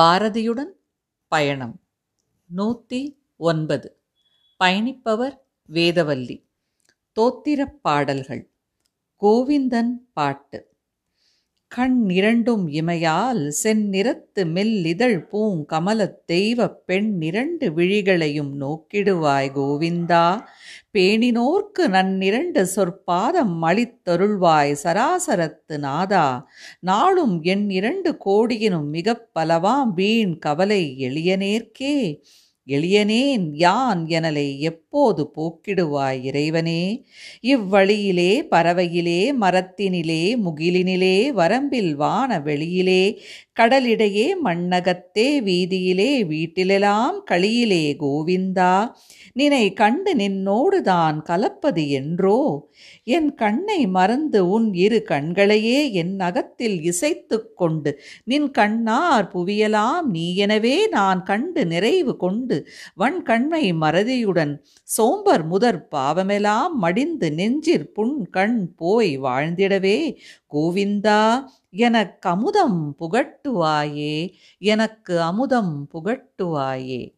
பாரதியுடன் பயணம். நூற்றி ஒன்பது. பயணிப்பவர் வேதவல்லி. தோத்திரப் பாடல்கள். கோவிந்தன் பாட்டு. கண் இரண்டும் இமையால் செந்நிறத்து மெல்லிதழ் பூங்கமலத் தெய்வப் பெண்ணிரண்டு விழிகளையும் நோக்கிடுவாய் கோவிந்தா. பேணினோர்க்கு நன்னிரண்டு சொற்பாதம் அளித்தருள்வாய் சராசரத்து நாதா. நாளும் என் இரண்டு கோடியினும் மிகப் பலவாம் வீண் கவலை எளியனேற்கே. எளியனேன் யான் எனலை எப் எப்போது போக்கிடுவாய் இறைவனே. இவ்வழியிலே பறவையிலே மரத்தினிலே முகிலினிலே வரம்பில் வான வெளியிலே கடலிடையே மண்ணகத்தே வீதியிலே வீட்டிலெல்லாம் களியிலே கோவிந்தா நினை கண்டு நின்னோடு தான் கலப்பது என்றோ? என் கண்ணை மறந்து உன் இரு கண்களையே என் அகத்தில் இசைத்து கொண்டு நின் கண்ணார் புவியலாம் நீ எனவே நான் கண்டு நிறைவு கொண்டு வன் கண்மை மறதியுடன் சோம்பர் முதற் பாவமெல்லாம் மடிந்து நெஞ்சிற் புண் கண் போய் வாழ்ந்திடவே. கோவிந்தா எனக்கு அமுதம் புகட்டுவாயே எனக்கு அமுதம் புகட்டுவாயே.